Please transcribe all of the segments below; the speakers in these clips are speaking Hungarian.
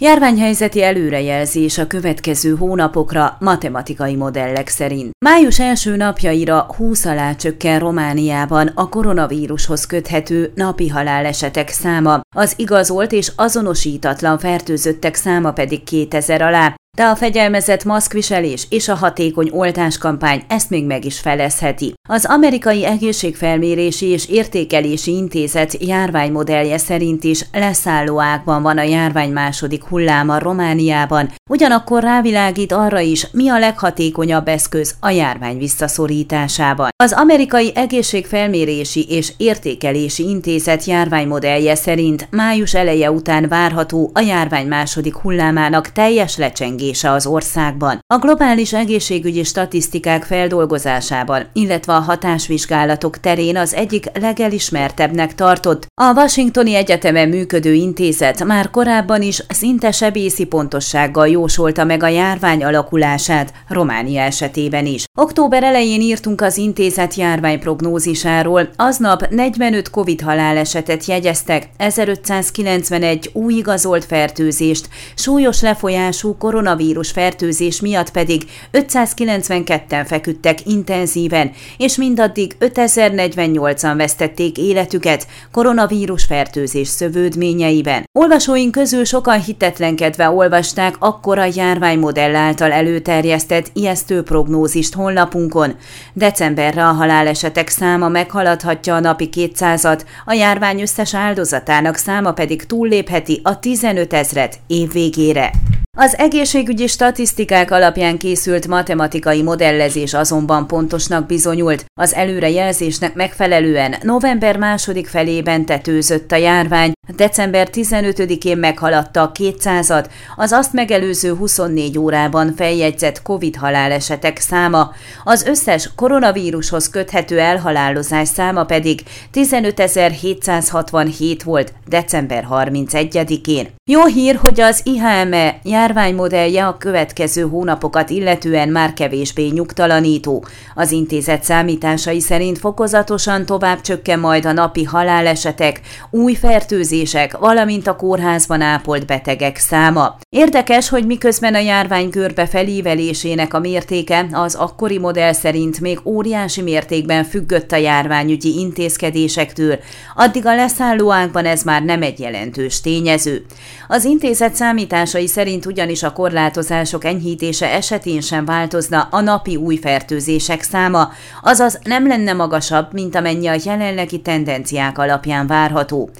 Járványhelyzeti előrejelzés a következő hónapokra matematikai modellek szerint. Május első napjaira 20 alá csökken Romániában a koronavírushoz köthető napi halálesetek száma, az igazolt és azonosítatlan fertőzöttek száma pedig 2000 alá, de a fegyelmezett maszkviselés és a hatékony oltáskampány ezt még meg is felezheti. Az amerikai egészségfelmérési és értékelési intézet járványmodellje szerint is leszálló ágban van a járvány második hulláma Romániában, ugyanakkor rávilágít arra is, mi a leghatékonyabb eszköz a járvány visszaszorításában. Az amerikai egészségfelmérési és értékelési intézet járványmodellje szerint május eleje után várható a járvány második hullámának teljes lecsengés csökkengése az országban. A globális egészségügyi statisztikák feldolgozásában, illetve a hatásvizsgálatok terén az egyik legelismertebbnek tartott. A Washingtoni Egyetemen működő intézet már korábban is szinte sebészi pontossággal jósolta meg a járvány alakulását, Románia esetében is. Október elején írtunk az intézet járványprognózisáról, aznap 45 COVID halálesetet jegyeztek, 1591 új igazolt fertőzést, súlyos lefolyású koronavírus koronavírus fertőzés miatt pedig 592-en feküdtek intenzíven, és mindaddig 5048-an vesztették életüket koronavírus fertőzés szövődményeiben. Olvasóink közül sokan hitetlenkedve olvasták akkora járványmodell által előterjesztett ijesztő prognózist honlapunkon. Decemberre a halálesetek száma meghaladhatja a napi 200-at, a járvány összes áldozatának száma pedig túllépheti a 15 ezret év végére. Az egészségügyi statisztikák alapján készült matematikai modellezés azonban pontosnak bizonyult. Az előrejelzésnek megfelelően november második felében tetőzött a járvány, december 15-én meghaladta a 200-at, az azt megelőző 24 órában feljegyzett COVID halálesetek száma, az összes koronavírushoz köthető elhalálozás száma pedig 15.767 volt december 31-én. Jó hír, hogy az IHME járványmodellje a következő hónapokat illetően már kevésbé nyugtalanító. Az intézet számításai szerint fokozatosan tovább csökken majd a napi halálesetek, új fertőzések, valamint a kórházban ápolt betegek száma. Érdekes, hogy miközben a járvány körbe felívelésének a mértéke az akkori modell szerint még óriási mértékben függött a járványügyi intézkedésektől, addig a leszállóánkban ez már nem egy jelentős tényező. Az intézet számításai szerint ugyanis a korlátozások enyhítése esetén sem változna a napi új fertőzések száma, azaz nem lenne magasabb, mint amennyi a jelenlegi tendenciák alapján várható.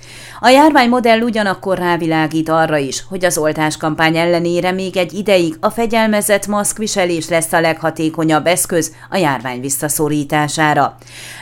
A járványmodell ugyanakkor rávilágít arra is, hogy az oltáskampány ellenére még egy ideig a fegyelmezett maszkviselés lesz a leghatékonyabb eszköz a járvány visszaszorítására.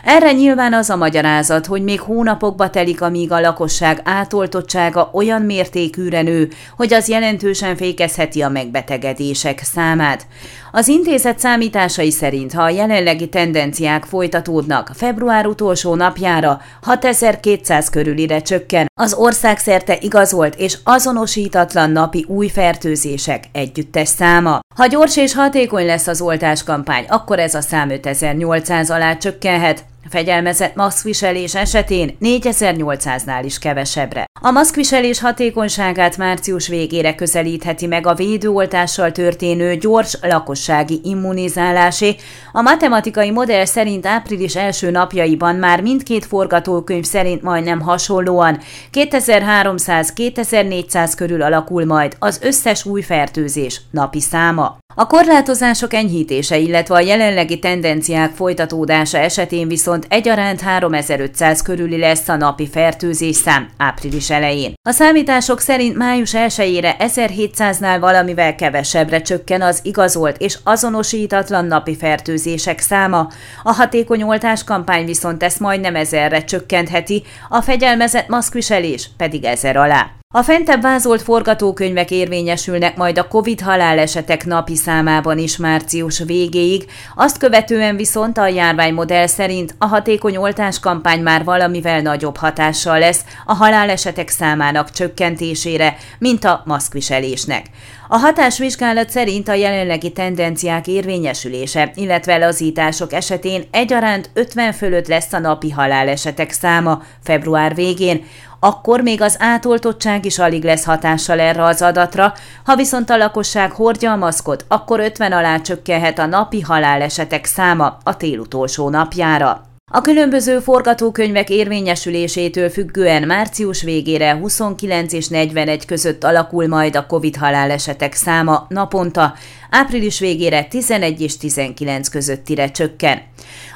Erre nyilván az a magyarázat, hogy még hónapokba telik, amíg a lakosság átoltottsága olyan mértékűre nő, hogy az jelentősen fékezheti a megbetegedések számát. Az intézet számításai szerint, ha a jelenlegi tendenciák folytatódnak, február utolsó napjára 6200 körülire csökken az országszerte igazolt és azonosítatlan napi új fertőzések együttes száma. Ha gyors és hatékony lesz az oltáskampány, akkor ez a szám 5800 alá csökkenhet, Fegyelmezett maszkviselés esetén 4800-nál is kevesebbre. A maszkviselés hatékonyságát március végére közelítheti meg a védőoltással történő gyors lakossági immunizálásé. A matematikai modell szerint április első napjaiban már mindkét forgatókönyv szerint majdnem hasonlóan 2300-2400 körül alakul majd az összes új fertőzés napi száma. A korlátozások enyhítése, illetve a jelenlegi tendenciák folytatódása esetén viszont egyaránt 3500 körüli lesz a napi fertőzés szám április elején. A számítások szerint május 1-ére 1700-nál valamivel kevesebbre csökken az igazolt és azonosítatlan napi fertőzések száma, a hatékony oltáskampány viszont ezt majdnem ezerre csökkentheti, a fegyelmezett maszkviselés pedig ezer alá. A fentebb vázolt forgatókönyvek érvényesülnek majd a COVID halálesetek napi számában is március végéig, azt követően viszont a járványmodell szerint a hatékony oltáskampány már valamivel nagyobb hatással lesz a halálesetek számának csökkentésére, mint a maszkviselésnek. A hatásvizsgálat szerint a jelenlegi tendenciák érvényesülése, illetve lazítások esetén egyaránt 50 fölött lesz a napi halálesetek száma február végén, Akkor még az átoltottság is alig lesz hatással erre az adatra, ha viszont a lakosság hordja a maszkot, akkor 50 alá csökkenhet a napi halálesetek száma a tél utolsó napjára. A különböző forgatókönyvek érvényesülésétől függően március végére 29 és 41 között alakul majd a COVID halálesetek száma naponta, április végére 11 és 19 közöttire csökken.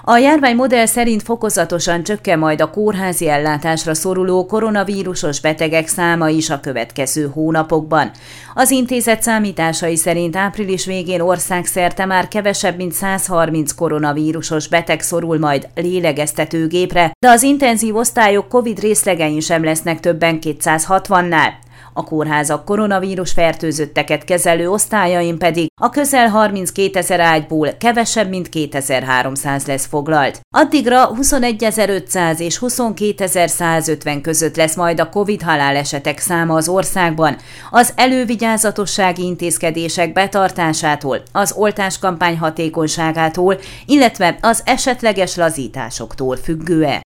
A járvány modell szerint fokozatosan csökken majd a kórházi ellátásra szoruló koronavírusos betegek száma is a következő hónapokban. Az intézet számításai szerint április végén országszerte már kevesebb, mint 130 koronavírusos beteg szorul majd lélegeztetőgépre, de az intenzív osztályok COVID részlegein sem lesznek többen 260-nál. A kórházak koronavírus fertőzötteket kezelő osztályain pedig a közel 32 ezer ágyból kevesebb, mint 2300 lesz foglalt. Addigra 21.500 és 22.150 között lesz majd a COVID halálesetek száma az országban. Az elővigyázatossági intézkedések betartásától, az oltáskampány hatékonyságától, illetve az esetleges lazításoktól függően.